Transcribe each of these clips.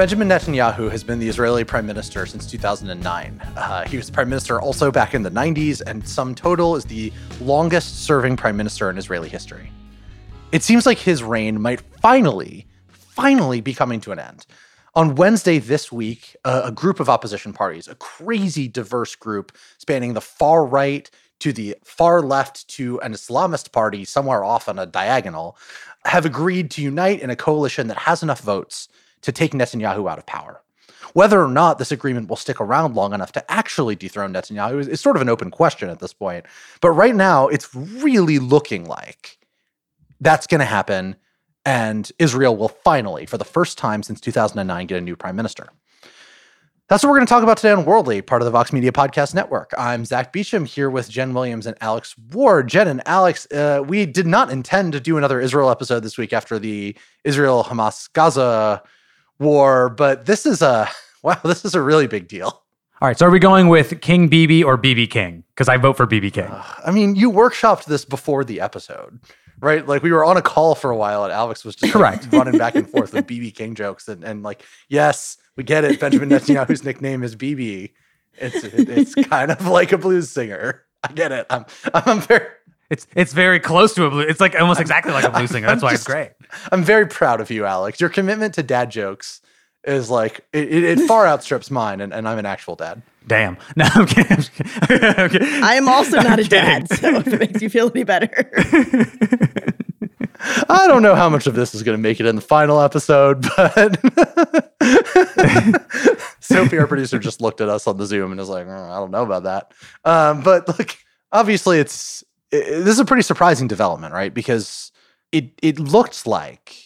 Benjamin Netanyahu has been the Israeli prime minister since 2009. Uh, he was prime minister also back in the 90s, and sum total is the longest serving prime minister in Israeli history. It seems like his reign might finally, finally be coming to an end. On Wednesday this week, uh, a group of opposition parties, a crazy diverse group spanning the far right to the far left to an Islamist party somewhere off on a diagonal, have agreed to unite in a coalition that has enough votes to take Netanyahu out of power. Whether or not this agreement will stick around long enough to actually dethrone Netanyahu is, is sort of an open question at this point. But right now, it's really looking like that's going to happen. And Israel will finally, for the first time since 2009, get a new prime minister. That's what we're going to talk about today on Worldly, part of the Vox Media Podcast Network. I'm Zack Beauchamp here with Jenn Williams and Alex Ward. Jenn and Alex, uh, we did not intend to do another Israel episode this week after the Israel Hamas Gaza war, but this is a wow, this is a really big deal. All right, so are we going with King BB or BB King? Because I vote for BB King. Uh, I mean, you workshopped this before the episode, right? Like we were on a call for a while, and Alex was just like, running back and forth with BB King jokes, and, and like, yes, we get it. Benjamin Netanyahu's nickname is BB. It's it's kind of like a blues singer. I get it. I'm I'm very it's it's very close to a blue. It's like almost exactly like a blue singer. That's why just, it's great. I'm very proud of you, Alex. Your commitment to dad jokes is like it, it, it far outstrips mine, and, and I'm an actual dad. Damn. No, I'm kidding. I'm, kidding. I am also not I'm a kidding. dad, so if it makes you feel any better. I don't know how much of this is going to make it in the final episode, but Sophie, our producer, just looked at us on the Zoom and was like, oh, "I don't know about that." Um, but like, obviously, it's it, this is a pretty surprising development, right? Because it it looked like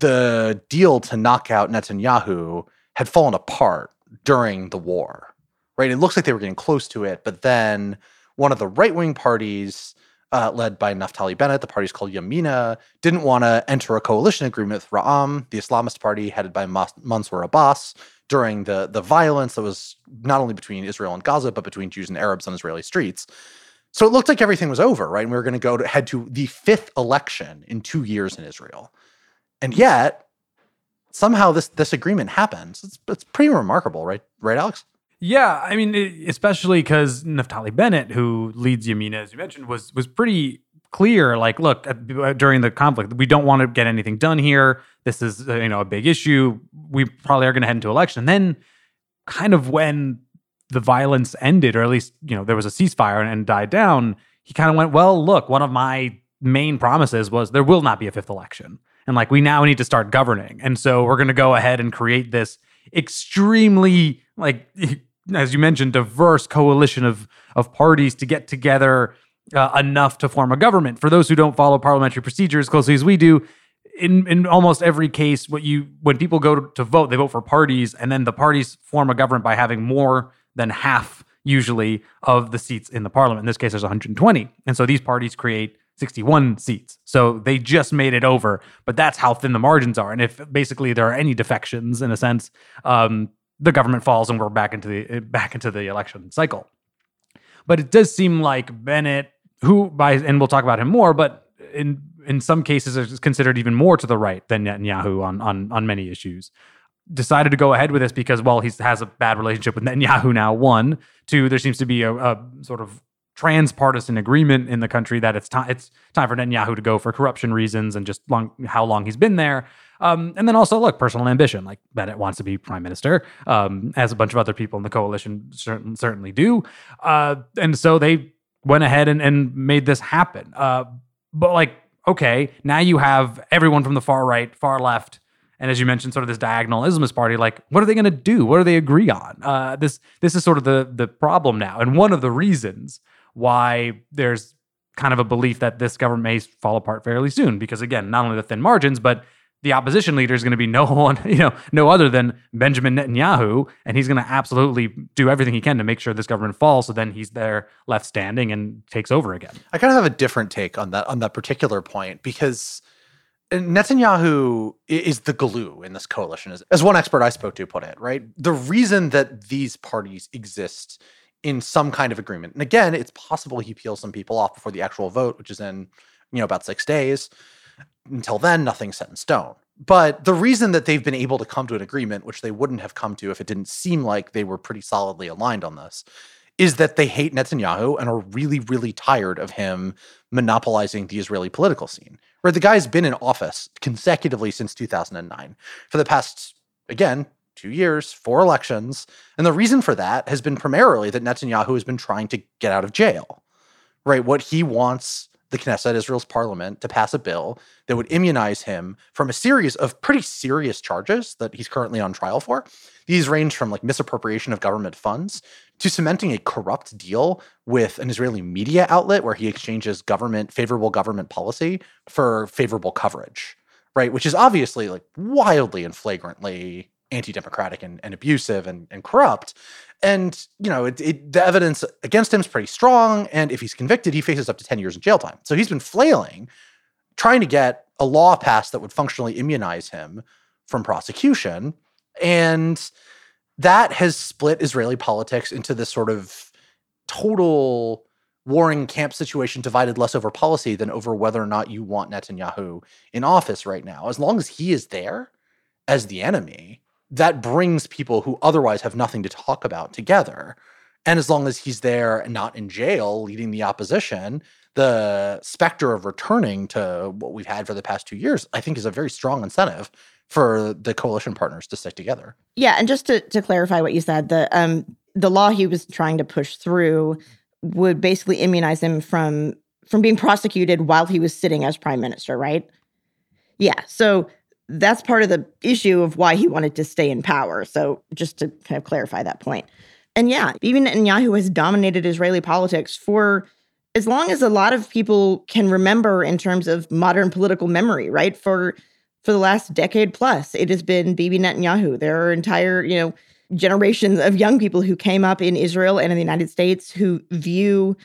the deal to knock out Netanyahu had fallen apart during the war, right? It looks like they were getting close to it, but then one of the right wing parties, uh, led by Naftali Bennett, the party's called Yamina, didn't want to enter a coalition agreement with Ra'am, the Islamist party headed by Mansour Abbas, during the the violence that was not only between Israel and Gaza, but between Jews and Arabs on Israeli streets. So it looked like everything was over, right? And we were going to go to head to the fifth election in two years in Israel. And yet, somehow this this agreement happens. It's it's pretty remarkable, right? Right, Alex? Yeah, I mean, especially because Naftali Bennett, who leads Yamina, as you mentioned, was was pretty clear. Like, look, during the conflict, we don't want to get anything done here. This is uh, you know a big issue. We probably are going to head into election. And then, kind of when the violence ended, or at least, you know, there was a ceasefire and, and died down, he kind of went, well, look, one of my main promises was there will not be a fifth election. And like, we now need to start governing. And so we're going to go ahead and create this extremely, like, as you mentioned, diverse coalition of, of parties to get together uh, enough to form a government. For those who don't follow parliamentary procedures closely as we do, in in almost every case, what you when people go to, vote, they vote for parties, and then the parties form a government by having more than half usually of the seats in the parliament. In this case, there's 120. And so these parties create 61 seats. So they just made it over, but that's how thin the margins are. And if basically there are any defections in a sense, um, the government falls and we're back into the back into the election cycle. But it does seem like Bennett, who by and we'll talk about him more, but in in some cases is considered even more to the right than Netanyahu on on on many issues decided to go ahead with this because, well, he has a bad relationship with Netanyahu now. One, two, there seems to be a, a sort of transpartisan agreement in the country that it's time it's time for Netanyahu to go for corruption reasons and just long how long he's been there. Um, and then also look personal ambition, like Bennett wants to be prime minister, um, as a bunch of other people in the coalition certain, certainly do. Uh, and so they went ahead and, and made this happen. Uh, but like okay, now you have everyone from the far right, far left, and as you mentioned, sort of this diagonal Islamist party. Like, what are they going to do? What do they agree on? Uh, this this is sort of the the problem now, and one of the reasons why there's kind of a belief that this government may fall apart fairly soon, because again, not only the thin margins, but the opposition leader is going to be no one, you know, no other than Benjamin Netanyahu, and he's going to absolutely do everything he can to make sure this government falls. So then he's there left standing and takes over again. I kind of have a different take on that on that particular point because Netanyahu is the glue in this coalition, as, one expert I spoke to put it. Right, the reason that these parties exist in some kind of agreement, and again, it's possible he peels some people off before the actual vote, which is in you know about six days until then, nothing's set in stone. But the reason that they've been able to come to an agreement, which they wouldn't have come to if it didn't seem like they were pretty solidly aligned on this, is that they hate Netanyahu and are really, really tired of him monopolizing the Israeli political scene. Where the guy's been in office consecutively since 2009 for the past, again, two years, four elections. And the reason for that has been primarily that Netanyahu has been trying to get out of jail, right? What he wants the Knesset, Israel's parliament, to pass a bill that would immunize him from a series of pretty serious charges that he's currently on trial for. These range from like misappropriation of government funds to cementing a corrupt deal with an Israeli media outlet where he exchanges government favorable government policy for favorable coverage, right? Which is obviously like wildly and flagrantly anti-democratic and, and abusive and, and corrupt. And you know it, it, the evidence against him is pretty strong. And if he's convicted he faces up to 10 years in jail time. So he's been flailing trying to get a law passed that would functionally immunize him from prosecution. And that has split israeli politics into this sort of total warring camp situation divided less over policy than over whether or not you want netanyahu in office right now. As long as he is there as the enemy that brings people who otherwise have nothing to talk about together. And as long as he's there and not in jail leading the opposition, the specter of returning to what we've had for the past two years, I think, is a very strong incentive for the coalition partners to stick together. Yeah, and just to, to clarify what you said, the um the law he was trying to push through would basically immunize him from from being prosecuted while he was sitting as prime minister, right? Yeah. So that's part of the issue of why he wanted to stay in power. So just to kind of clarify that point. And yeah, even Netanyahu has dominated Israeli politics for as long as a lot of people can remember in terms of modern political memory, right? For for the last decade plus, it has been Bibi Netanyahu. There are entire, you know, generations of young people who came up in Israel and in the United States who view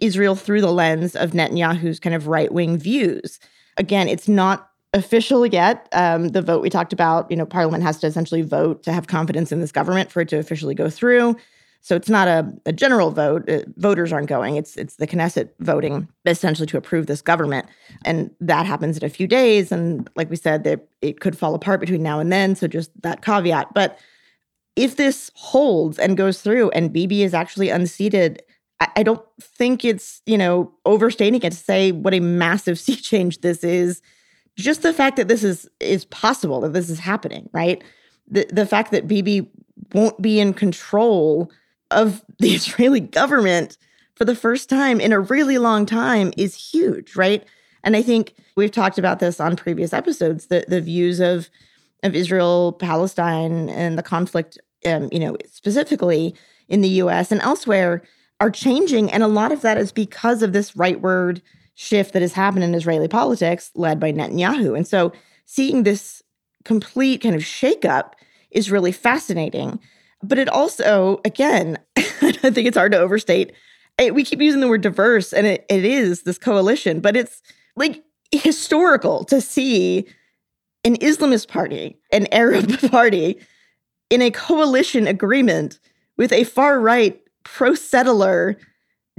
Israel through the lens of Netanyahu's kind of right-wing views. Again, it's not official yet. Um, the vote we talked about, you know, Parliament has to essentially vote to have confidence in this government for it to officially go through. So it's not a, a general vote. Uh, voters aren't going. It's it's the Knesset voting essentially to approve this government, and that happens in a few days. And like we said, that it could fall apart between now and then. So just that caveat. But if this holds and goes through, and Bibi is actually unseated, I, I don't think it's you know overstating it to say what a massive sea change this is just the fact that this is is possible that this is happening right? The the fact that bibi won't be in control of the israeli government for the first time in a really long time is huge right? And i think we've talked about this on previous episodes the the views of of israel palestine and the conflict um, you know specifically in the us and elsewhere are changing. And a lot of that is because of this rightward shift that has happened in Israeli politics led by Netanyahu. And so seeing this complete kind of shakeup is really fascinating. But it also, again, I think it's hard to overstate. It, we keep using the word diverse, and it, it is this coalition, but it's like historical to see an Islamist party, an Arab party, in a coalition agreement with a far right pro settler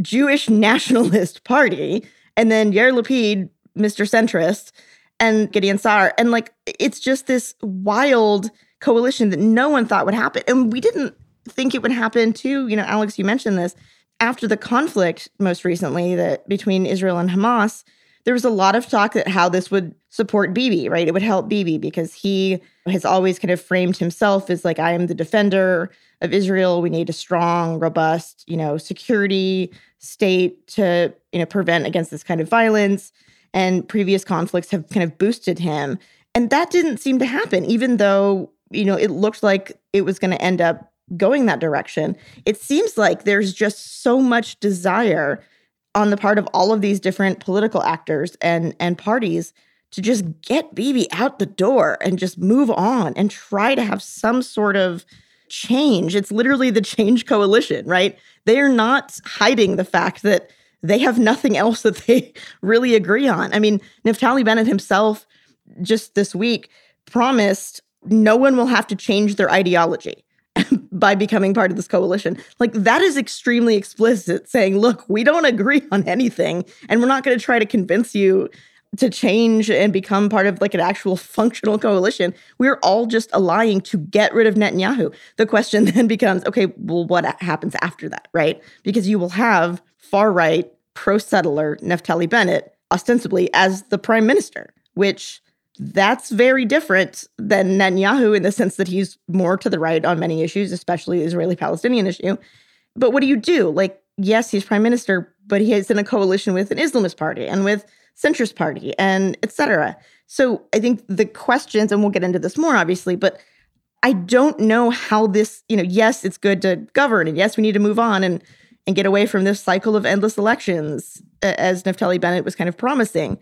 Jewish nationalist party and then Yair Lapid, Mr. Centrist, and Gideon Sa'ar. And like, it's just this wild coalition that no one thought would happen. And we didn't think it would happen too. You know, Alex, you mentioned this. After the conflict most recently that between Israel and Hamas, there was a lot of talk that how this would support Bibi, right? It would help Bibi because he has always kind of framed himself as like, I am the defender of Israel. We need a strong, robust, you know, security state to, you know, prevent against this kind of violence. and previous conflicts have kind of boosted him. And that didn't seem to happen, even though, you know, it looked like it was going to end up going that direction. It seems like there's just so much desire on the part of all of these different political actors and and parties to just get Bibi out the door and just move on and try to have some sort of change. It's literally the change coalition, right? They are not hiding the fact that they have nothing else that they really agree on. I mean, Naftali Bennett himself just this week promised no one will have to change their ideology by becoming part of this coalition. Like that is extremely explicit saying, look, we don't agree on anything and we're not going to try to convince you to change and become part of like an actual functional coalition. We're all just allying to get rid of Netanyahu. The question then becomes okay, well, what happens after that, right? Because you will have far right, pro settler Naftali Bennett ostensibly as the prime minister, which that's very different than Netanyahu in the sense that he's more to the right on many issues, especially the Israeli Palestinian issue. But what do you do? Like, yes, he's prime minister, but he is in a coalition with an Islamist party and with centrist party and etc. So I think the questions, and we'll get into this more obviously, but I don't know how this, you know, yes, it's good to govern, and yes, we need to move on and and get away from this cycle of endless elections, as Naftali Bennett was kind of promising.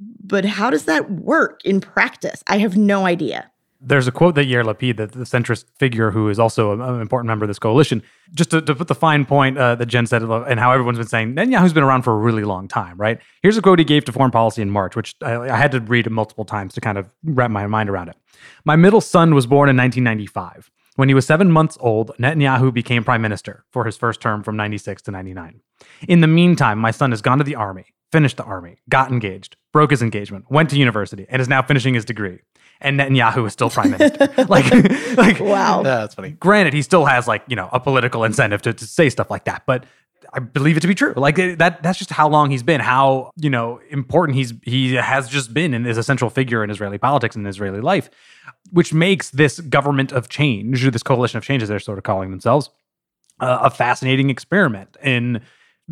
But how does that work in practice? I have no idea. There's a quote that Yair Lapid, the, the centrist figure who is also an important member of this coalition, just to, to put the fine point uh, that Jenn said and how everyone's been saying, Netanyahu's been around for a really long time, right? Here's a quote he gave to Foreign Policy in March, which I, I had to read multiple times to kind of wrap my mind around it. My middle son was born in 1995. When he was seven months old, Netanyahu became prime minister for his first term from 96 to 99. In the meantime, my son has gone to the army, finished the army, got engaged, broke his engagement, went to university, and is now finishing his degree and Netanyahu is still prime minister. like, like wow, yeah, that's funny. Granted, he still has like you know a political incentive to, to say stuff like that, but I believe it to be true. Like that that's just how long he's been, how, you know, important he's he has just been and is a central figure in Israeli politics and Israeli life, which makes this government of change, this coalition of change as they're sort of calling themselves, uh, a fascinating experiment in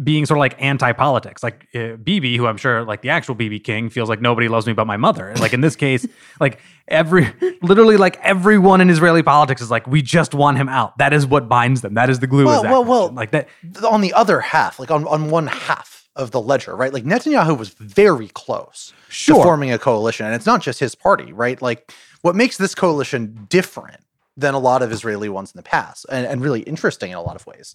being sort of like anti-politics. Like uh, Bibi who i'm sure like the actual bb king feels like nobody loves me but my mother. Like in this case like every literally like everyone in israeli politics is like we just want him out. That is what binds them. That is the glue well well well like that on the other half like on, on one half of the ledger right? Like netanyahu was very close sure. to forming a coalition and it's not just his party right? Like what makes this coalition different than a lot of israeli ones in the past and, and really interesting in a lot of ways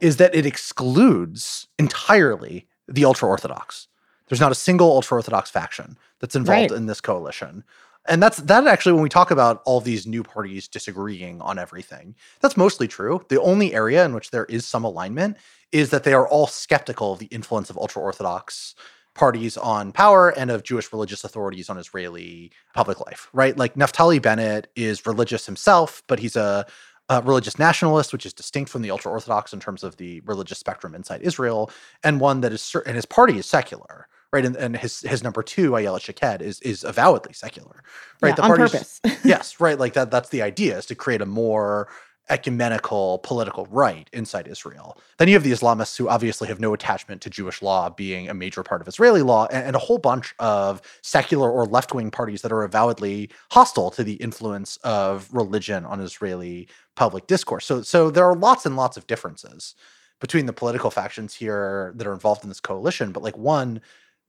is that it excludes entirely the ultra orthodox. There's not a single ultra orthodox faction that's involved right. in this coalition. And that's that actually when we talk about all these new parties disagreeing on everything. That's mostly true. The only area in which there is some alignment is that they are all skeptical of the influence of ultra orthodox parties on power and of Jewish religious authorities on Israeli public life, right? Like Naftali Bennett is religious himself, but he's a uh, religious nationalist, which is distinct from the ultra orthodox in terms of the religious spectrum inside Israel, and one that is and his party is secular, right? And, and his his number two, Ayelet Shaked, is is avowedly secular, right? Yeah, the on purpose. yes, right. Like that. That's the idea is to create a more ecumenical political right inside Israel. Then you have the Islamists who obviously have no attachment to Jewish law being a major part of Israeli law, and, a whole bunch of secular or left wing parties that are avowedly hostile to the influence of religion on Israeli public discourse. So, so there are lots and lots of differences between the political factions here that are involved in this coalition. But like one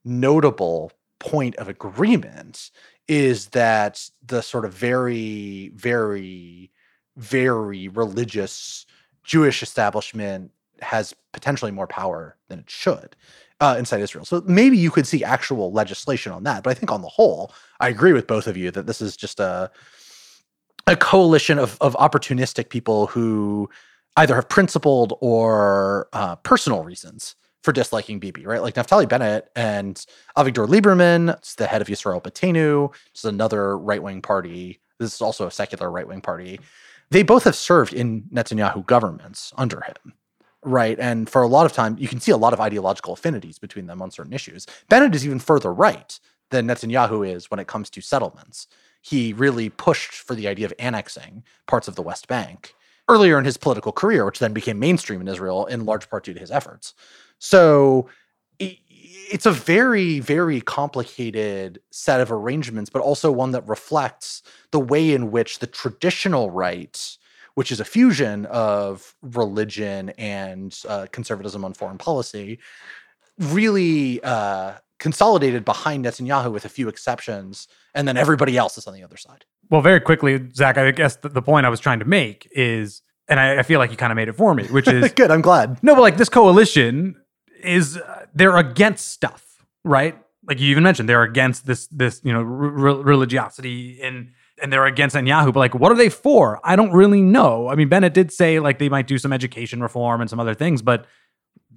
notable point of agreement is that the sort of very, very very religious Jewish establishment has potentially more power than it should uh, inside Israel. So maybe you could see actual legislation on that. But I think on the whole, I agree with both of you that this is just a a coalition of of opportunistic people who either have principled or uh, personal reasons for disliking Bibi, right? Like Naftali Bennett and Avigdor Lieberman, it's the head of Yisrael Beiteinu, which is another right wing party. This is also a secular right wing party they both have served in Netanyahu governments under him. Right. And for a lot of time, you can see a lot of ideological affinities between them on certain issues. Bennett is even further right than Netanyahu is when it comes to settlements. He really pushed for the idea of annexing parts of the West Bank earlier in his political career, which then became mainstream in Israel in large part due to his efforts. So it's a very, very complicated set of arrangements, but also one that reflects the way in which the traditional right, which is a fusion of religion and uh, conservatism on foreign policy, really uh, consolidated behind Netanyahu with a few exceptions, and then everybody else is on the other side. Well, very quickly, Zack, I guess the, point I was trying to make is, and I, I feel like you kind of made it for me, which is good. I'm glad. No, but like this coalition is uh, they're against stuff, right? Like you even mentioned, they're against this this you know religiosity and and they're against Netanyahu. But like, what are they for? I don't really know. I mean, Bennett did say like they might do some education reform and some other things, but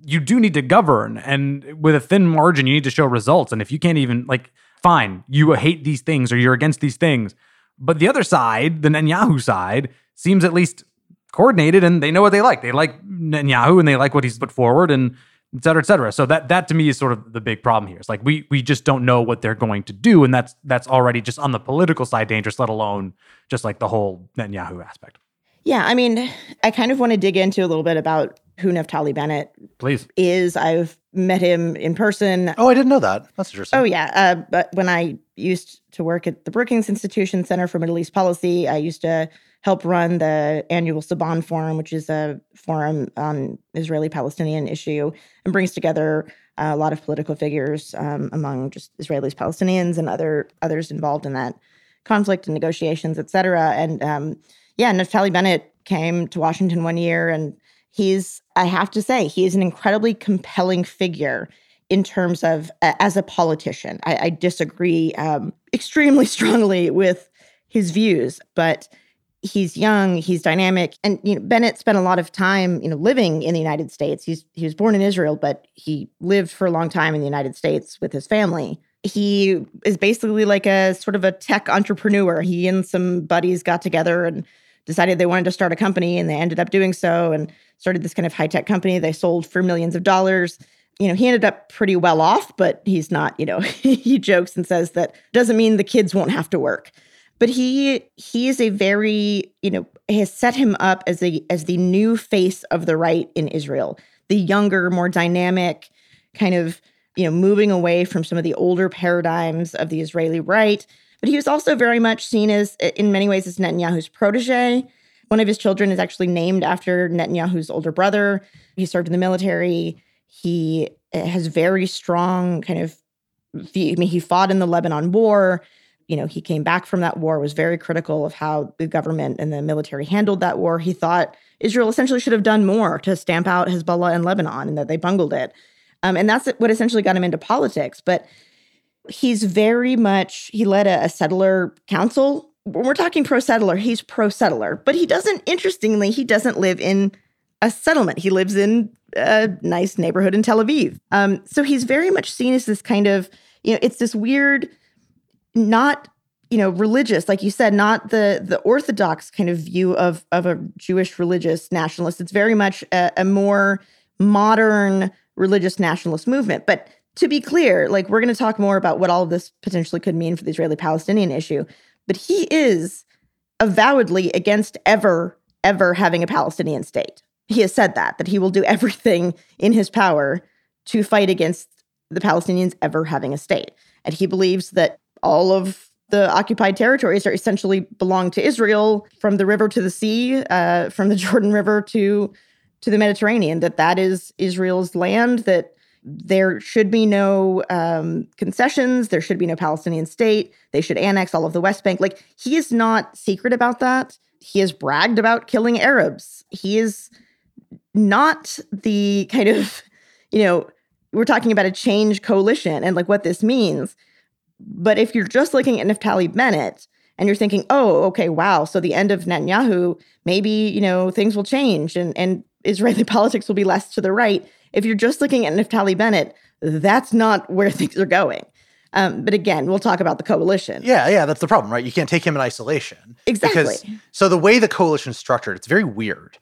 you do need to govern, and with a thin margin, you need to show results. And if you can't even like, fine, you hate these things or you're against these things, but the other side, the Netanyahu side, seems at least coordinated and they know what they like. They like Netanyahu and they like what he's put forward and et cetera, et cetera. So that that to me is sort of the big problem here. It's like we we just don't know what they're going to do, and that's that's already just on the political side dangerous, let alone just like the whole Netanyahu aspect. Yeah, I mean, I kind of want to dig into a little bit about who Naftali Bennett Please. is. I've met him in person. Oh, I didn't know that. That's interesting. Oh yeah, uh, but when I used to work at the Brookings Institution Center for Middle East Policy, I used to help run the annual Saban Forum, which is a forum on Israeli-Palestinian issue, and brings together uh, a lot of political figures um, among just Israelis, Palestinians, and other others involved in that conflict and negotiations, et cetera. And um, yeah, Naftali Bennett came to Washington one year, and he's I have to say he is an incredibly compelling figure in terms of uh, as a politician. I, I disagree um, extremely strongly with his views, but he's young, he's dynamic, and you know Bennett spent a lot of time, you know, living in the United States. He's he was born in Israel, but he lived for a long time in the United States with his family. He is basically like a sort of a tech entrepreneur. He and some buddies got together and decided they wanted to start a company, and they ended up doing so and started this kind of high tech company. They sold for millions of dollars. You know, he ended up pretty well off, but he's not. You know, he jokes and says that doesn't mean the kids won't have to work but he he is a very you know has set him up as a as the new face of the right in Israel, the younger, more dynamic, kind of you know moving away from some of the older paradigms of the Israeli right. But he was also very much seen as, in many ways, as Netanyahu's protege. One of his children is actually named after Netanyahu's older brother. He served in the military. He eh, has very strong kind of. I mean, he fought in the Lebanon War you know, he came back from that war, was very critical of how the government and the military handled that war. He thought Israel essentially should have done more to stamp out Hezbollah in Lebanon and that they bungled it. Um, and that's what essentially got him into politics. But he's very much, he led a, a settler council. When we're talking pro settler, he's pro settler, but he doesn't, interestingly, he doesn't live in a settlement. He lives in a nice neighborhood in Tel Aviv. Um, so he's very much seen as this kind of, you know, it's this weird not you know religious like you said not the the orthodox kind of view of of a jewish religious nationalist. It's very much a, a more modern religious nationalist movement. But to be clear like we're going to talk more about what all of this potentially could mean for the israeli palestinian issue. But he is avowedly against ever ever having a palestinian state. He has said that that he will do everything in his power to fight against the palestinians ever having a state. And he believes that all of the occupied territories are essentially belong to Israel from the river to the sea, uh, from the Jordan River to to the Mediterranean. That that is Israel's land. That there should be no um, concessions. There should be no Palestinian state. They should annex all of the West Bank. Like he is not secret about that. He has bragged about killing Arabs. He is not the kind of you know we're talking about a change coalition and like what this means but if you're just looking at Naftali Bennett and you're thinking, oh, okay, wow, so the end of Netanyahu, maybe, you know, things will change and, and Israeli politics will be less to the right. If you're just looking at Naftali Bennett, that's not where things are going. Um, but again, we'll talk about the coalition. Yeah, yeah, that's the problem, right? You can't take him in isolation. Exactly. Because, so the way the coalition is structured, it's very weird.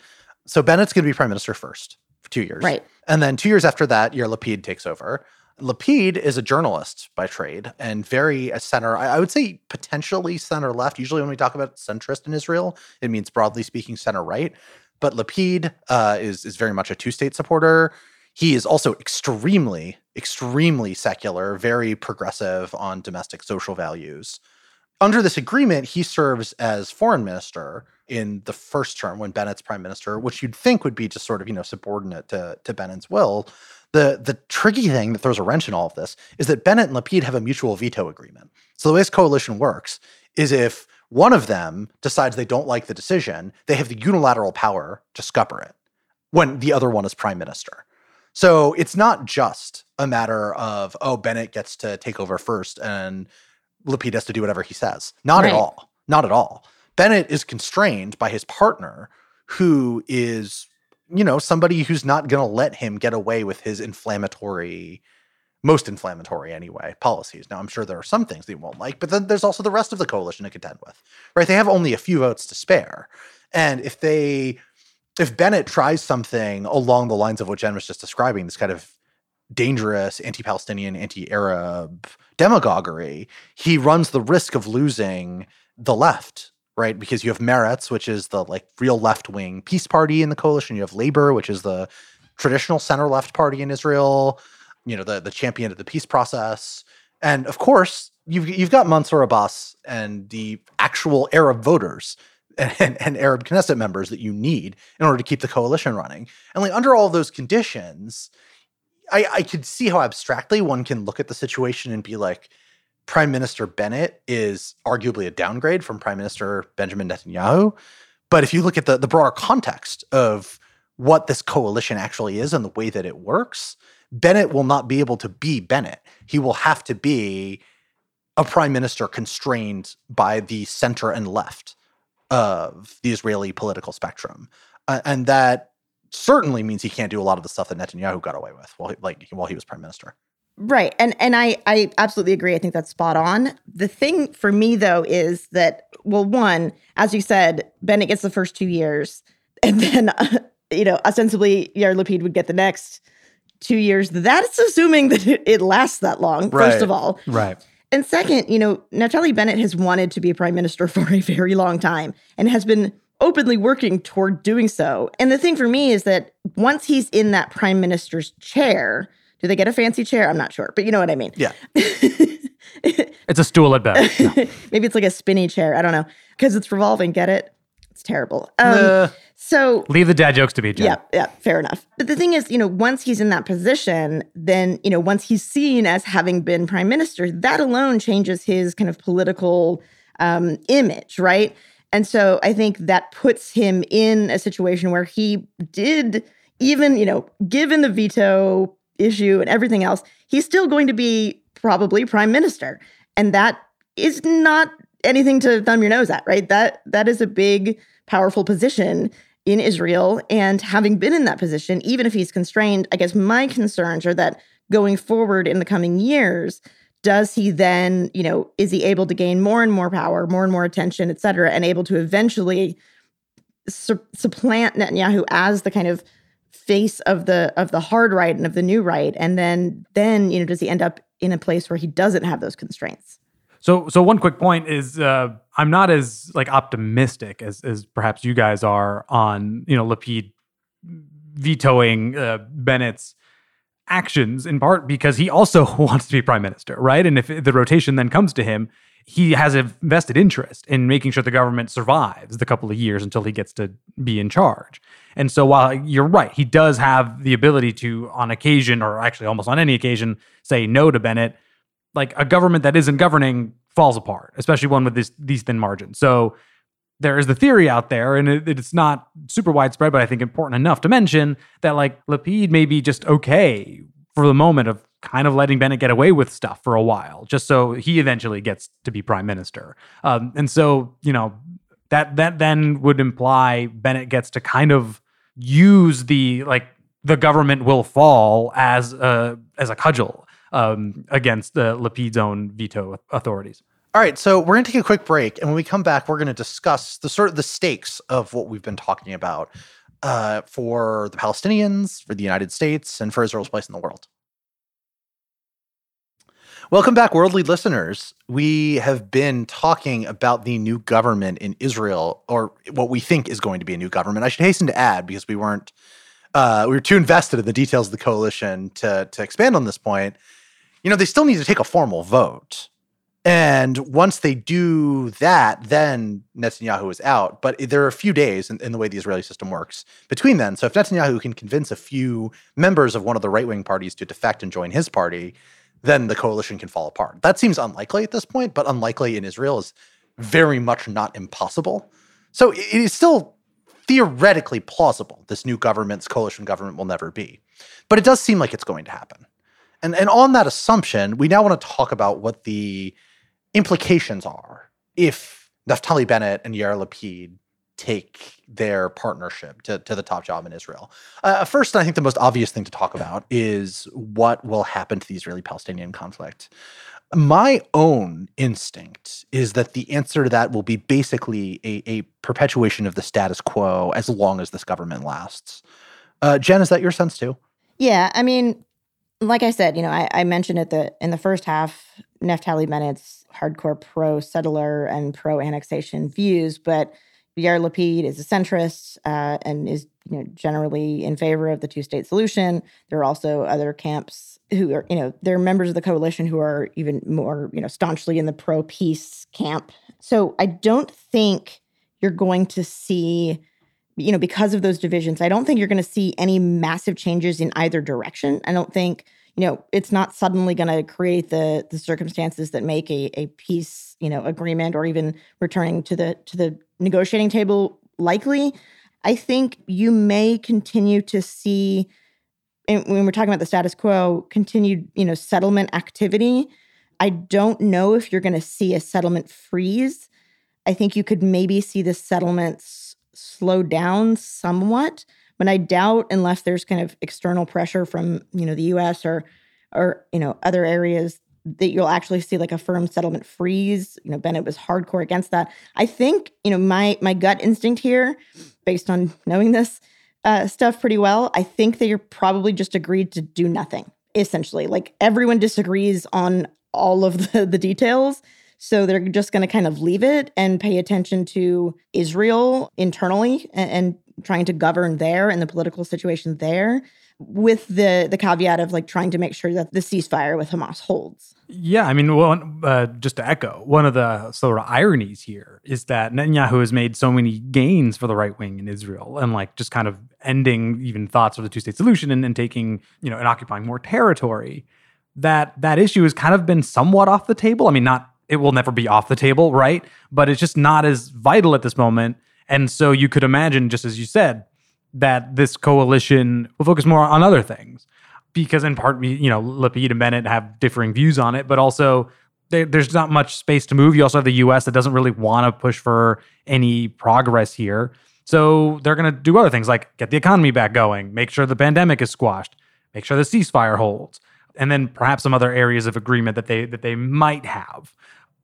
So Bennett's going to be prime minister first for two years. Right. And then two years after that, Yair Lapid takes over. Lapid is a journalist by trade and very a center. I, I would say potentially center left. Usually, when we talk about centrist in Israel, it means broadly speaking center right. But Lapid uh, is is very much a two state supporter. He is also extremely extremely secular, very progressive on domestic social values. Under this agreement, he serves as foreign minister in the first term when Bennett's prime minister, which you'd think would be just sort of, you know, subordinate to, to Bennett's will. The the tricky thing that throws a wrench in all of this is that Bennett and Lapid have a mutual veto agreement. So the way this coalition works is if one of them decides they don't like the decision, they have the unilateral power to scupper it when the other one is prime minister. So it's not just a matter of, oh, Bennett gets to take over first and Lapid has to do whatever he says. Not Right. at all. Not at all. Bennett is constrained by his partner, who is, you know, somebody who's not going to let him get away with his inflammatory, most inflammatory anyway, policies. Now, I'm sure there are some things they won't like, but then there's also the rest of the coalition to contend with, right? They have only a few votes to spare. And if they, if Bennett tries something along the lines of what Jenn was just describing, this kind of dangerous anti-Palestinian, anti-Arab demagoguery, he runs the risk of losing the left, right? Because you have Meretz, which is the like real left-wing peace party in the coalition. You have Labor, which is the traditional center-left party in Israel. You know, the the champion of the peace process, and of course, you've you've got Mansour Abbas and the actual Arab voters and, and Arab Knesset members that you need in order to keep the coalition running. And like under all those conditions, I, I could see how abstractly one can look at the situation and be like, Prime Minister Bennett is arguably a downgrade from Prime Minister Benjamin Netanyahu. But if you look at the, the broader context of what this coalition actually is and the way that it works, Bennett will not be able to be Bennett. He will have to be a prime minister constrained by the center and left of the Israeli political spectrum. Uh, and that certainly means he can't do a lot of the stuff that Netanyahu got away with while he, like while he was prime minister. Right. And and I I absolutely agree. I think that's spot on. The thing for me though is that well one, as you said, Bennett gets the first 2 years and then uh, you know, ostensibly Yair Lapid would get the next 2 years. That's assuming that it, it lasts that long first of all. Right. And second, you know, Naftali Bennett has wanted to be a prime minister for a very long time and has been openly working toward doing so. And the thing for me is that once he's in that prime minister's chair, do they get a fancy chair? I'm not sure, but you know what I mean. Yeah. It's a stool at best. No. Maybe it's like a spinny chair. I don't know. Because it's revolving. Get it? It's terrible. Um, Uh, so Leave the dad jokes to me, Jenn. yeah, yeah, fair enough. But the thing is, you know, once he's in that position, then, you know, once he's seen as having been prime minister, that alone changes his kind of political um, image, right? And so I think that puts him in a situation where he did, even, you know, given the veto issue and everything else, he's still going to be probably prime minister. And that is not anything to thumb your nose at, right? That that is a big, powerful position in Israel. And having been in that position, even if he's constrained, I guess my concerns are that going forward in the coming years, does he then, you know, is he able to gain more and more power, more and more attention, et cetera, and able to eventually su- supplant Netanyahu as the kind of face of the of the hard right and of the new right and then then you know does he end up in a place where he doesn't have those constraints So, so one quick point is, uh, I'm not as like optimistic as as perhaps you guys are on you know Lapid vetoing uh, Bennett's actions in part because he also wants to be prime minister, right? And if the rotation then comes to him, he has a vested interest in making sure the government survives the couple of years until he gets to be in charge. And so while you're right, he does have the ability to, on occasion, or actually almost on any occasion, say no to Bennett. Like a government that isn't governing falls apart, especially one with this, these thin margins. So there is the theory out there, and it, it's not super widespread, but I think important enough to mention that like Lapid may be just okay for the moment of kind of letting Bennett get away with stuff for a while, just so he eventually gets to be prime minister. Um, and so you know that that then would imply Bennett gets to kind of use the like the government will fall as a as a cudgel um, against the Lapid's own veto authorities. All right, so we're going to take a quick break, and when we come back, we're going to discuss the sort of the stakes of what we've been talking about uh, for the Palestinians, for the United States, and for Israel's place in the world. Welcome back, worldly listeners. We have been talking about the new government in Israel, or what we think is going to be a new government. I should hasten to add, because we weren't uh, we were too invested in the details of the coalition to to expand on this point. You know, they still need to take a formal vote. And once they do that, then Netanyahu is out. But there are a few days in, in, the way the Israeli system works between then. So if Netanyahu can convince a few members of one of the right wing parties to defect and join his party, then the coalition can fall apart. That seems unlikely at this point, but unlikely in Israel is very much not impossible. So it is still theoretically plausible this new government's coalition government will never be. But it does seem like it's going to happen. And, and on that assumption, we now want to talk about what the implications are if Naftali Bennett and Yair Lapid take their partnership to, to the top job in Israel. Uh, first, I think the most obvious thing to talk about is what will happen to the Israeli Palestinian conflict. My own instinct is that the answer to that will be basically a, a perpetuation of the status quo as long as this government lasts. Uh, Jenn, is that your sense too? Yeah, I mean, like I said, you know, I, I mentioned it the in the first half, Naftali Bennett's hardcore pro settler and pro annexation views, but Yair Lapid is a centrist uh, and is you know generally in favor of the two state solution. There are also other camps who are you know they're members of the coalition who are even more you know staunchly in the pro peace camp. So I don't think you're going to see you know because of those divisions. I don't think you're going to see any massive changes in either direction. I don't think you know it's not suddenly going to create the the circumstances that make a a peace you know agreement or even returning to the to the negotiating table likely i think you may continue to see when we're talking about the status quo continued you know settlement activity i don't know if you're going to see a settlement freeze i think you could maybe see the settlements slow down somewhat but I doubt unless there's kind of external pressure from you know the U.S. or or you know other areas that you'll actually see like a firm settlement freeze. You know, Bennett was hardcore against that. I think you know my my gut instinct here, based on knowing this uh, stuff pretty well, I think you're probably just agreed to do nothing. Essentially, like everyone disagrees on all of the, the details. So they're just going to kind of leave it and pay attention to Israel internally and, and trying to govern there and the political situation there with the the caveat of like trying to make sure that the ceasefire with Hamas holds. Yeah, I mean, well, uh, just to echo, one of the sort of ironies here is that Netanyahu has made so many gains for the right wing in Israel, and like just kind of ending even thoughts of the two state solution and, and taking you know and occupying more territory. That that issue has kind of been somewhat off the table. I mean, not it will never be off the table, right? But it's just not as vital at this moment and so you could imagine, just as you said, that this coalition will focus more on other things. Because in part, we, you know, Lapid and Bennett have differing views on it, but also there's not much space to move. You also have the U.S. that doesn't really want to push for any progress here. So they're going to do other things like get the economy back going, make sure the pandemic is squashed, make sure the ceasefire holds, and then perhaps some other areas of agreement that they that they might have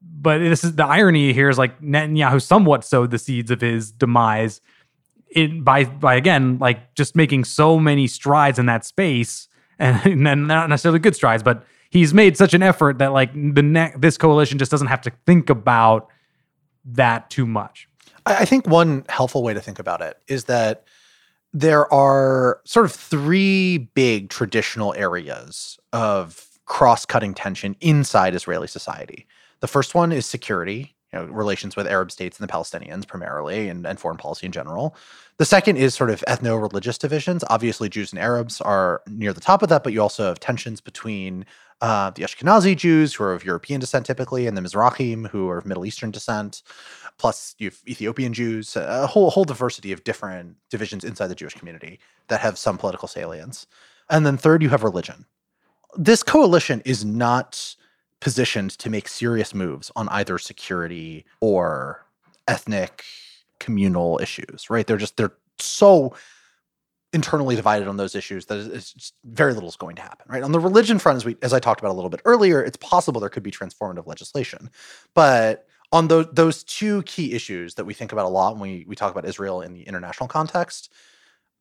but this is the irony here is like Netanyahu somewhat sowed the seeds of his demise in by by again like just making so many strides in that space and, and not necessarily good strides, but he's made such an effort that like the ne- this coalition just doesn't have to think about that too much. I think one helpful way to think about it is that there are sort of three big traditional areas of cross-cutting tension inside Israeli society. The first one is security, you know, relations with Arab states and the Palestinians primarily, and, and foreign policy in general. The second is sort of ethno religious divisions. Obviously, Jews and Arabs are near the top of that, but you also have tensions between uh, the Ashkenazi Jews, who are of European descent typically, and the Mizrahim, who are of Middle Eastern descent. Plus, you have Ethiopian Jews, a whole, whole diversity of different divisions inside the Jewish community that have some political salience. And then third, you have religion. This coalition is not positioned to make serious moves on either security or ethnic communal issues, right? They're just they're so internally divided on those issues that it's very little is going to happen, right? On the religion front, as we as I talked about a little bit earlier, it's possible there could be transformative legislation, but on those those two key issues that we think about a lot when we we talk about Israel in the international context.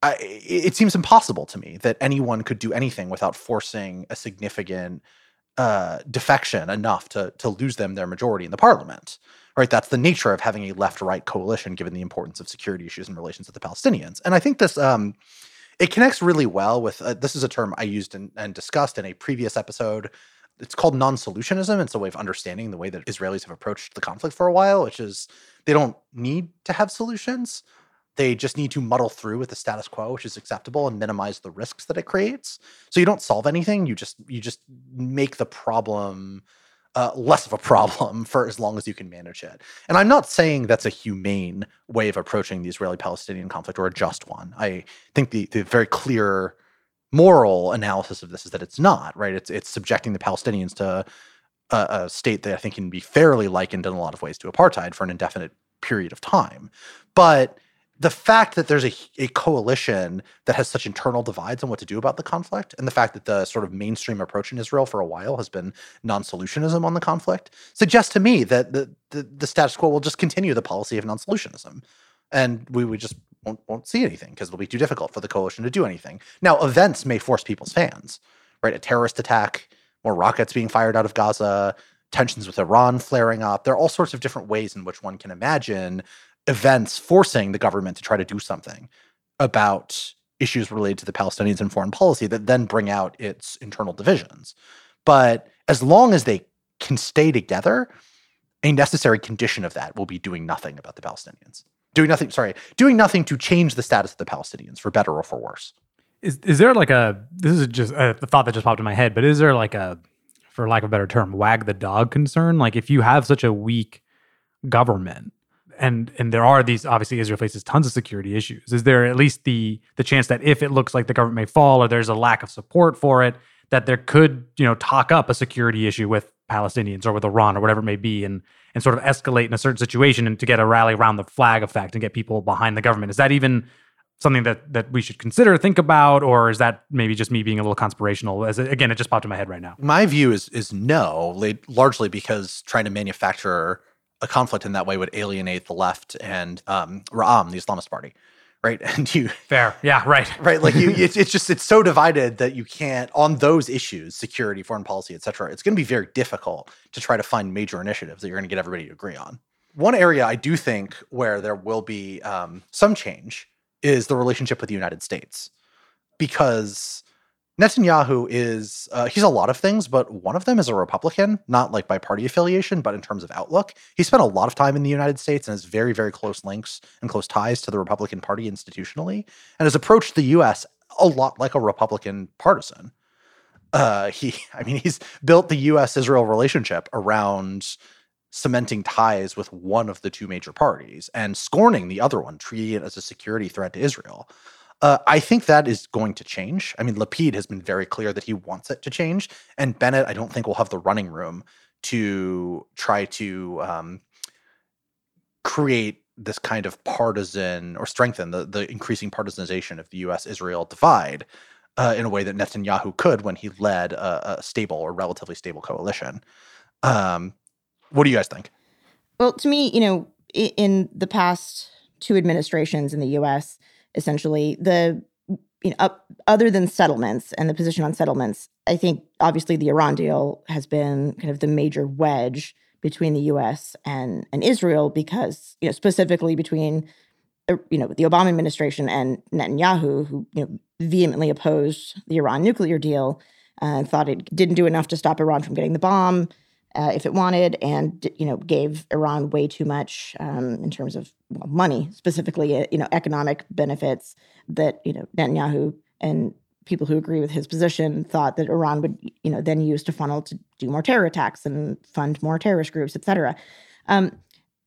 I, it seems impossible to me that anyone could do anything without forcing a significant uh, defection enough to to lose them their majority in the parliament. Right, that's the nature of having a left-right coalition, given the importance of security issues and relations with the Palestinians. And I think this um, it connects really well with uh, this is a term I used in, and discussed in a previous episode. It's called non-solutionism. It's a way of understanding the way that Israelis have approached the conflict for a while, which is they don't need to have solutions. They just need to muddle through with the status quo, which is acceptable, and minimize the risks that it creates. So you don't solve anything. You just you just make the problem uh, less of a problem for as long as you can manage it. And I'm not saying that's a humane way of approaching the Israeli Palestinian conflict or a just one. I think the, the very clear moral analysis of this is that it's not, right? It's, it's subjecting the Palestinians to a, a state that I think can be fairly likened in a lot of ways to apartheid for an indefinite period of time. But the fact that there's a, a coalition that has such internal divides on what to do about the conflict, and the fact that the sort of mainstream approach in Israel for a while has been non-solutionism on the conflict, suggests to me that the, the, the status quo will just continue the policy of non-solutionism, and we just won't, won't see anything because it'll be too difficult for the coalition to do anything. Now, events may force people's hands, right? A terrorist attack, more rockets being fired out of Gaza, tensions with Iran flaring up. There are all sorts of different ways in which one can imagine events forcing the government to try to do something about issues related to the Palestinians and foreign policy that then bring out its internal divisions. But as long as they can stay together, a necessary condition of that will be doing nothing about the Palestinians. Doing nothing, sorry, doing nothing to change the status of the Palestinians for better or for worse. Is is there like a this is just a thought that just popped in my head, but is there like a for lack of a better term, wag the dog concern? Like if you have such a weak government, and and there are these obviously Israel faces tons of security issues. Is there at least the the chance that if it looks like the government may fall or there's a lack of support for it, that there could you know talk up a security issue with Palestinians or with Iran or whatever it may be, and and sort of escalate in a certain situation and to get a rally around the flag effect and get people behind the government? Is that even something that that we should consider, think about, or is that maybe just me being a little conspirational? As again, it just popped in my head right now. My view is is no, largely because trying to manufacture a conflict in that way would alienate the left and um, Ra'am, the Islamist party, right? And you fair, yeah, right, right. Like you, it's, it's just it's so divided that you can't on those issues, security, foreign policy, et cetera. It's going to be very difficult to try to find major initiatives that you're going to get everybody to agree on. One area I do think where there will be um, some change is the relationship with the United States, because Netanyahu is uh, he's a lot of things, but one of them is a Republican, not like by party affiliation, but in terms of outlook. He spent a lot of time in the United States and has very, very close links and close ties to the Republican Party institutionally, and has approached the U.S. a lot like a Republican partisan. Uh, he, I mean, he's built the U.S.-Israel relationship around cementing ties with one of the two major parties and scorning the other one, treating it as a security threat to Israel. Uh, I think that is going to change. I mean, Lapid has been very clear that he wants it to change, and Bennett, I don't think will have the running room to try to um, create this kind of partisan or strengthen the the increasing partisanization of the U.S.-Israel divide uh, in a way that Netanyahu could when he led a, a stable or relatively stable coalition. Um, what do you guys think? Well, to me, you know, in the past two administrations in the U.S essentially the you know, up, other than settlements and the position on settlements, I think obviously the Iran deal has been kind of the major wedge between the U.S. and and Israel because you know specifically between uh, you know the Obama administration and Netanyahu, who you know vehemently opposed the Iran nuclear deal and thought it didn't do enough to stop Iran from getting the bomb uh, if it wanted, and you know gave Iran way too much um, in terms of well, money, specifically uh, you know economic benefits that you know Netanyahu and people who agree with his position thought that Iran would you know then use to funnel to do more terror attacks and fund more terrorist groups, et cetera. Um,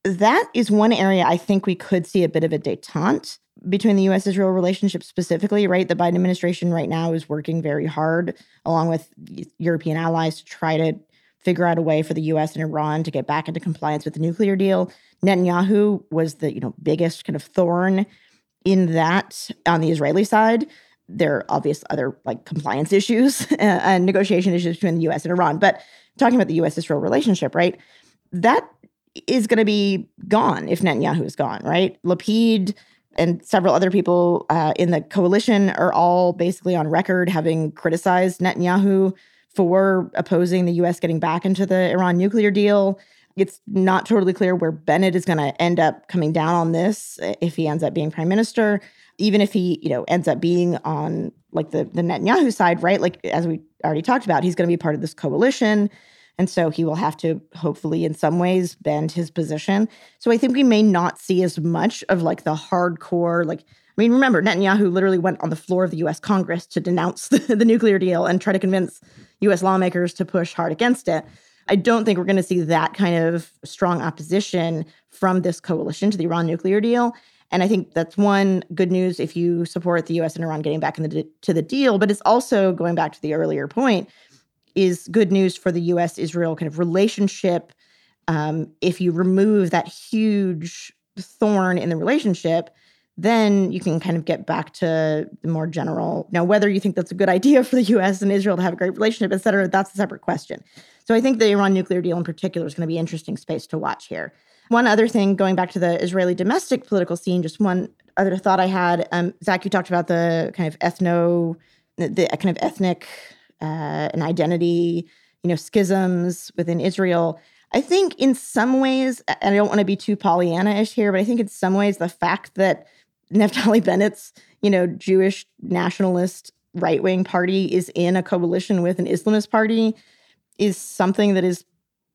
that is one area I think we could see a bit of a detente between the US Israel relationship specifically, right? The Biden administration right now is working very hard along with European allies to try to figure out a way for the US and Iran to get back into compliance with the nuclear deal. Netanyahu was the, you know, biggest kind of thorn in that on the Israeli side. There are obvious other like compliance issues and negotiation issues between the US and Iran. But talking about the US Israel relationship, right? That is going to be gone if Netanyahu is gone, right? Lapid and several other people uh, in the coalition are all basically on record having criticized Netanyahu for opposing the US getting back into the Iran nuclear deal. It's not totally clear where Bennett is going to end up coming down on this if he ends up being prime minister. Even if he, you know, ends up being on like the the Netanyahu side, right? Like as we already talked about, he's going to be part of this coalition. And so he will have to hopefully, in some ways, bend his position. So I think we may not see as much of like the hardcore, like, I mean, remember, Netanyahu literally went on the floor of the US Congress to denounce the, the nuclear deal and try to convince US lawmakers to push hard against it. I don't think we're going to see that kind of strong opposition from this coalition to the Iran nuclear deal. And I think that's one good news if you support the US and Iran getting back into the deal. But it's also going back to the earlier point is good news for the US Israel kind of relationship. Um, if you remove that huge thorn in the relationship, then you can kind of get back to the more general. Now, whether you think that's a good idea for the US and Israel to have a great relationship, et cetera, that's a separate question. So I think the Iran nuclear deal in particular is going to be an interesting space to watch here. One other thing, going back to the Israeli domestic political scene, just one other thought I had. Um, Zack, you talked about the kind of ethno, the kind of ethnic uh, and identity, you know, schisms within Israel. I think in some ways, and I don't want to be too Pollyanna-ish here, but I think in some ways the fact that Naftali Bennett's, you know, Jewish nationalist right-wing party is in a coalition with an Islamist party is something that is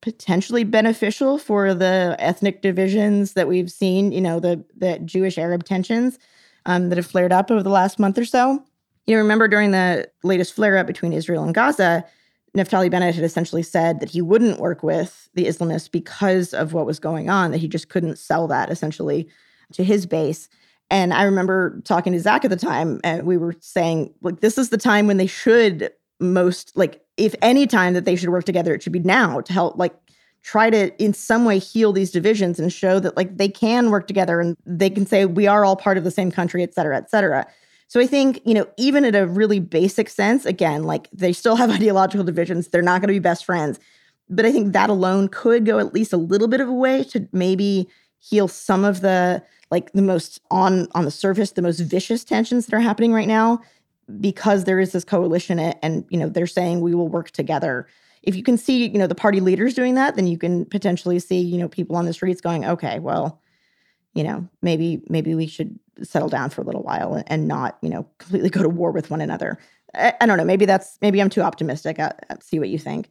potentially beneficial for the ethnic divisions that we've seen, you know, the the Jewish Arab tensions um, that have flared up over the last month or so. You remember during the latest flare up between Israel and Gaza, Naftali Bennett had essentially said that he wouldn't work with the Islamists because of what was going on, that he just couldn't sell that essentially to his base. And I remember talking to Zack at the time, and we were saying, like, this is the time when they should most, like, if any time that they should work together, it should be now to help, like, try to in some way heal these divisions and show that, like, they can work together and they can say, we are all part of the same country, et cetera, et cetera. So I think, you know, even at a really basic sense, again, like they still have ideological divisions, they're not going to be best friends. But I think that alone could go at least a little bit of a way to maybe heal some of the like the most on on the surface, the most vicious tensions that are happening right now because there is this coalition and you know they're saying we will work together if you can see you know the party leaders doing that then you can potentially see you know people on the streets going okay well you know maybe maybe we should settle down for a little while and, not, you know, completely go to war with one another. I, I don't know. Maybe that's maybe I'm too optimistic. I, I see what you think.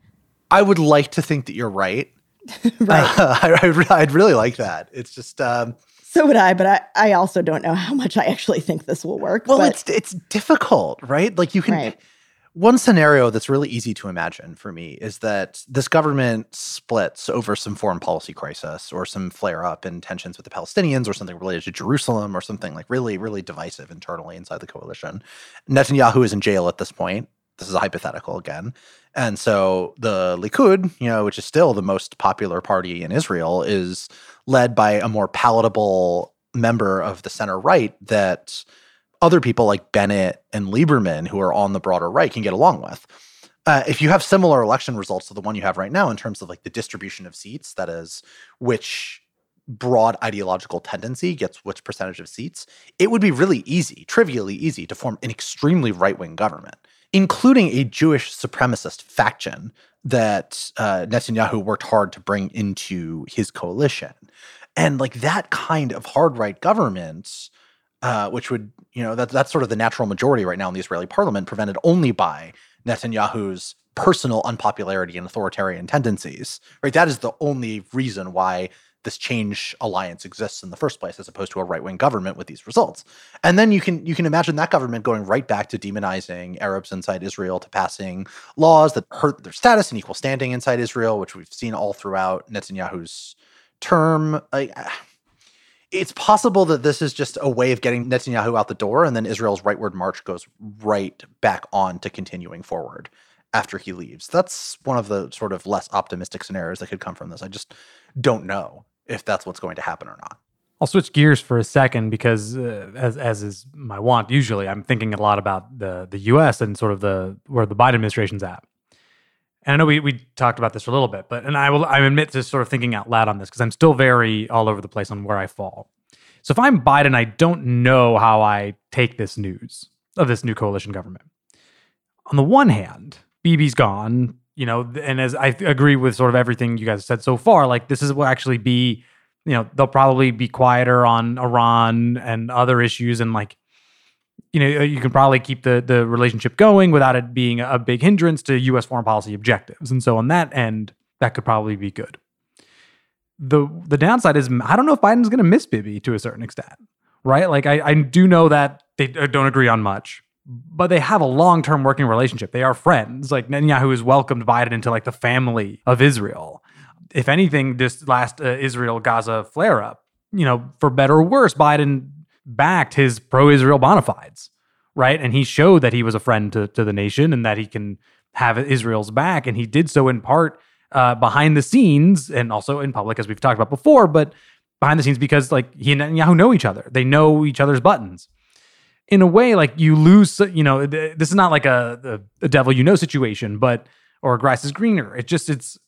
I would like to think that you're right. right. Uh, I, would really like that. It's just. Um, so would I, but I, I also don't know how much I actually think this will work. Well, but, it's it's difficult, right? Like you can. Right one scenario that's really easy to imagine for me is that this government splits over some foreign policy crisis or some flare up in tensions with the Palestinians or something related to Jerusalem or something like really, really divisive internally inside the coalition. Netanyahu is in jail at this point. This is a hypothetical again. And so the Likud, you know, which is still the most popular party in Israel, is led by a more palatable member of the center right that other people like Bennett and Lieberman, who are on the broader right, can get along with. Uh, if you have similar election results to the one you have right now in terms of like the distribution of seats, that is, which broad ideological tendency gets which percentage of seats, it would be really easy, trivially easy, to form an extremely right wing government, including a Jewish supremacist faction that uh, Netanyahu worked hard to bring into his coalition. And like that kind of hard right government uh, which would, you know, that, that's sort of the natural majority right now in the Israeli parliament, prevented only by Netanyahu's personal unpopularity and authoritarian tendencies, right? That is the only reason why this change alliance exists in the first place, as opposed to a right wing government with these results. And then you can you can imagine that government going right back to demonizing Arabs inside Israel, to passing laws that hurt their status and equal standing inside Israel, which we've seen all throughout Netanyahu's term. Like, it's possible that this is just a way of getting Netanyahu out the door, and then Israel's rightward march goes right back on to continuing forward after he leaves. That's one of the sort of less optimistic scenarios that could come from this. I just don't know if that's what's going to happen or not. I'll switch gears for a second because, uh, as as is my want, usually I'm thinking a lot about the the U.S. and sort of the where the Biden administration's at. And I know we, we talked about this for a little bit, but and I will I admit to sort of thinking out loud on this because I'm still very all over the place on where I fall. So if I'm Biden, I don't know how I take this news of this new coalition government. On the one hand, Bibi's gone. You know, and as I agree with sort of everything you guys said so far, like this is will actually be, you know, they'll probably be quieter on Iran and other issues, and like, you know, you can probably keep the the relationship going without it being a big hindrance to U.S. foreign policy objectives, and so on that end, that could probably be good. the The downside is, I don't know if Biden's going to miss Bibi to a certain extent, right? Like, I, I do know that they uh, don't agree on much but they have a long-term working relationship. They are friends. Like Netanyahu has welcomed Biden into like the family of Israel. If anything, this last uh, Israel Gaza flare-up, you know, for better or worse, Biden backed his pro-Israel bona fides, right? And he showed that he was a friend to, to the nation and that he can have Israel's back. And he did so in part uh, behind the scenes and also in public, as we've talked about before, but behind the scenes because like he and Netanyahu know each other. They know each other's buttons in a way, like you lose, you know, this is not like a, a, a devil you know situation, but or grass is greener. It's just it's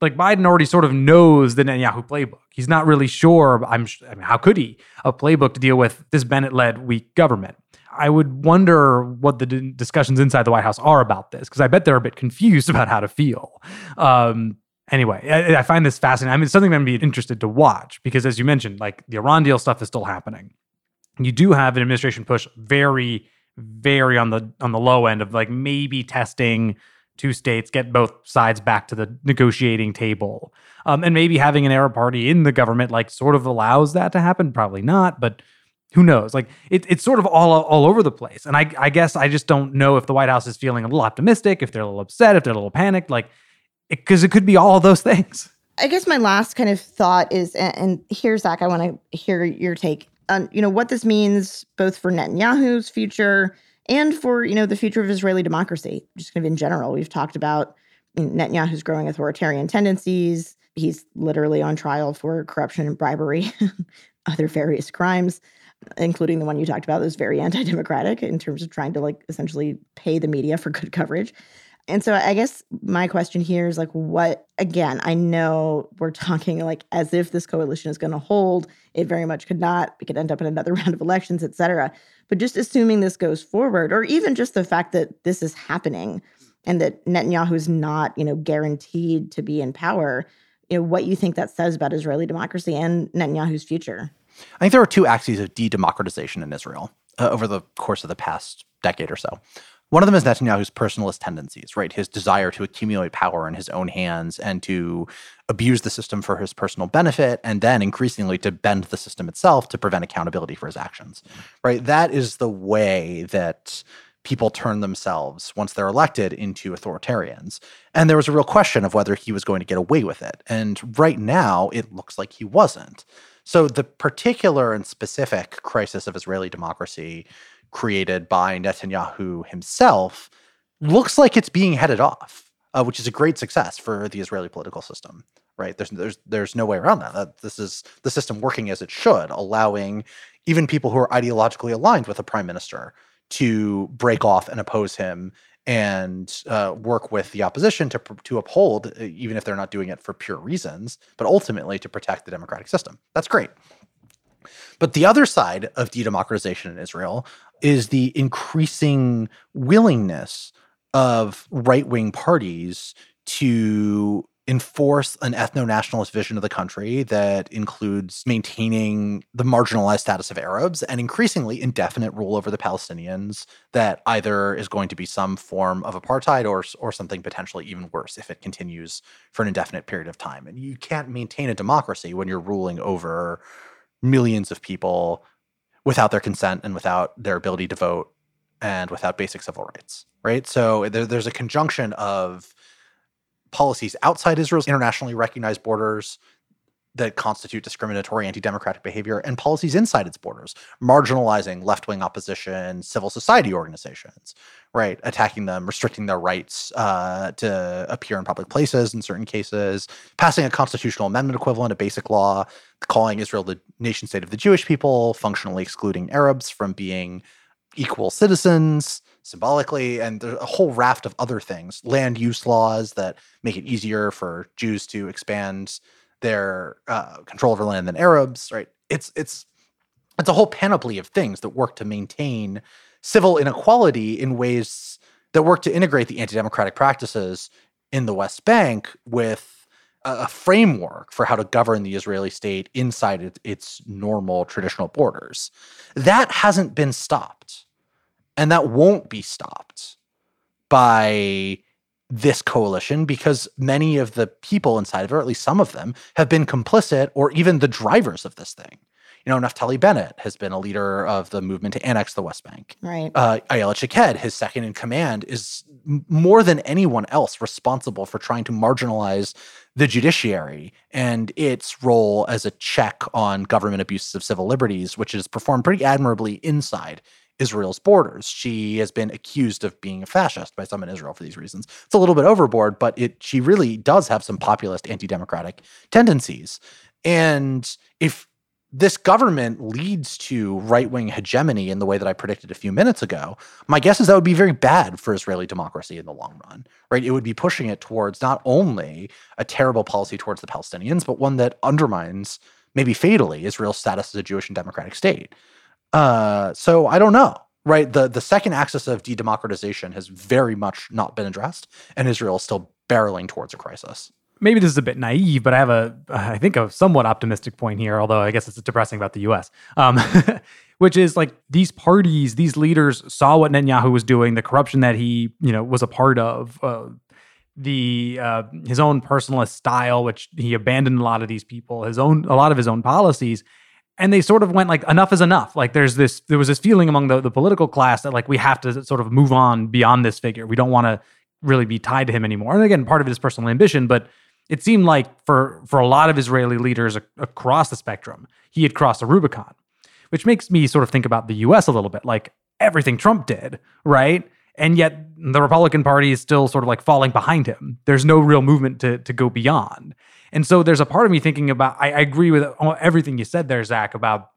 like Biden already sort of knows the Netanyahu playbook. He's not really sure. I'm. I mean, how could he a playbook to deal with this Bennett-led weak government? I would wonder what the discussions inside the White House are about this because I bet they're a bit confused about how to feel. Um, anyway, I, I, find this fascinating. I mean, it's something I'm be interested to watch because, as you mentioned, like the Iran deal stuff is still happening you do have an administration push very very on the on the low end of like maybe testing two states get both sides back to the negotiating table. Um, and maybe having an arab party in the government like sort of allows that to happen. Probably not but who knows? Like it, it's sort of all all over the place. And I, I guess i just don't know if the white house is feeling a little optimistic if they're a little upset if they're a little panicked like because it, it could be all those things. I guess my last kind of thought is, and, and here, Zack, I want to hear your take on you know what this means both for Netanyahu's future and for you know the future of Israeli democracy, just kind of in general. We've talked about Netanyahu's growing authoritarian tendencies. He's literally on trial for corruption and bribery, other various crimes, including the one you talked about. That's very anti-democratic in terms of trying to like essentially pay the media for good coverage. And so I guess my question here is like, what, again, I know we're talking like as if this coalition is going to hold. It very much could not. We could end up in another round of elections, et cetera. But just assuming this goes forward, or even just the fact that this is happening and that Netanyahu is not, you know, guaranteed to be in power, you know, what you think that says about Israeli democracy and Netanyahu's future? I think there are two axes of de-democratization in Israel uh, over the course of the past decade or so. One of them is Netanyahu's personalist tendencies, right? His desire to accumulate power in his own hands and to abuse the system for his personal benefit, and then increasingly to bend the system itself to prevent accountability for his actions, right? That is the way that people turn themselves once they're elected into authoritarians. And there was a real question of whether he was going to get away with it. And right now, it looks like he wasn't. So the particular and specific crisis of Israeli democracy created by Netanyahu himself looks like it's being headed off, uh, which is a great success for the Israeli political system. Right? There's there's there's no way around that. that. This is the system working as it should, allowing even people who are ideologically aligned with a prime minister to break off and oppose him and uh, work with the opposition to to uphold, even if they're not doing it for pure reasons, but ultimately to protect the democratic system. That's great. But the other side of de democratization in Israel is the increasing willingness of right wing parties to enforce an ethno nationalist vision of the country that includes maintaining the marginalized status of Arabs and increasingly indefinite rule over the Palestinians that either is going to be some form of apartheid or, or something potentially even worse if it continues for an indefinite period of time. And you can't maintain a democracy when you're ruling over millions of people without their consent and without their ability to vote and without basic civil rights, right? So there, there's a conjunction of policies outside Israel's internationally recognized borders that constitute discriminatory anti-democratic behavior and policies inside its borders marginalizing left-wing opposition civil society organizations right? Attacking them restricting their rights uh, to appear in public places in certain cases passing a constitutional amendment equivalent a basic law calling israel the nation state of the jewish people functionally excluding arabs from being equal citizens symbolically and there's a whole raft of other things land use laws that make it easier for jews to expand their uh, control over land than Arabs, right? It's it's it's a whole panoply of things that work to maintain civil inequality in ways that work to integrate the anti-democratic practices in the West Bank with a, framework for how to govern the Israeli state inside it, its normal traditional borders. That hasn't been stopped. And that won't be stopped by this coalition because many of the people inside of it, or at least some of them, have been complicit or even the drivers of this thing. You know, Naftali Bennett has been a leader of the movement to annex the West Bank. Right. Uh, Ayelet Shaked, his second in command, is more than anyone else responsible for trying to marginalize the judiciary and its role as a check on government abuses of civil liberties, which is performed pretty admirably inside Israel's borders. She has been accused of being a fascist by some in Israel for these reasons. It's a little bit overboard, but it she really does have some populist anti-democratic tendencies. And if this government leads to right-wing hegemony in the way that I predicted a few minutes ago, my guess is that would be very bad for Israeli democracy in the long run. Right? It would be pushing it towards not only a terrible policy towards the Palestinians, but one that undermines maybe fatally Israel's status as a Jewish and democratic state. Uh, so I don't know. Right. The the second axis of de-democratization has very much not been addressed, and Israel is still barreling towards a crisis. Maybe this is a bit naive, but I have a, I think, a somewhat optimistic point here. Although I guess it's depressing about the U.S., um, which is like these parties, these leaders saw what Netanyahu was doing, the corruption that he, you know, was a part of, uh, the uh, his own personalist style, which he abandoned a lot of these people, his own a lot of his own policies, and they sort of went like enough is enough. Like there's this there was this feeling among the, the political class that like we have to sort of move on beyond this figure. We don't want to really be tied to him anymore. And again part of it is personal ambition but it seemed like for for a lot of israeli leaders across the spectrum he had crossed a rubicon which makes me sort of think about the us a little bit. Like everything trump did right and yet the republican party is still sort of like falling behind him there's no real movement to to go beyond and so there's a part of me thinking about, I, I agree with everything you said there, Zack, about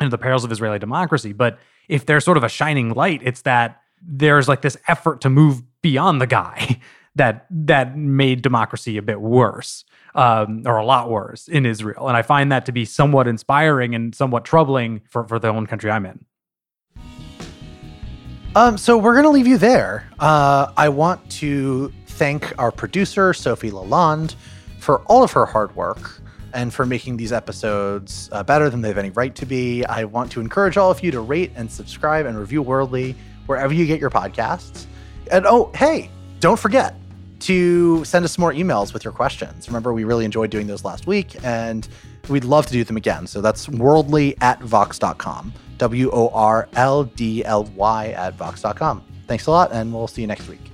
you know, the perils of Israeli democracy. But if there's sort of a shining light, it's that there's like this effort to move beyond the guy that that made democracy a bit worse um, or a lot worse in Israel. And I find that to be somewhat inspiring and somewhat troubling for, for the own country I'm in. Um, so we're going to leave you there. Uh, I want to thank our producer, Sophie Lalonde, for all of her hard work and for making these episodes uh, better than they have any right to be. I want to encourage all of you to rate and subscribe and review Worldly wherever you get your podcasts. And oh, hey, don't forget to send us more emails with your questions. Remember, we really enjoyed doing those last week and we'd love to do them again. So that's worldly at vox.com, W O R L D L Y at vox.com. Thanks a lot, and we'll see you next week.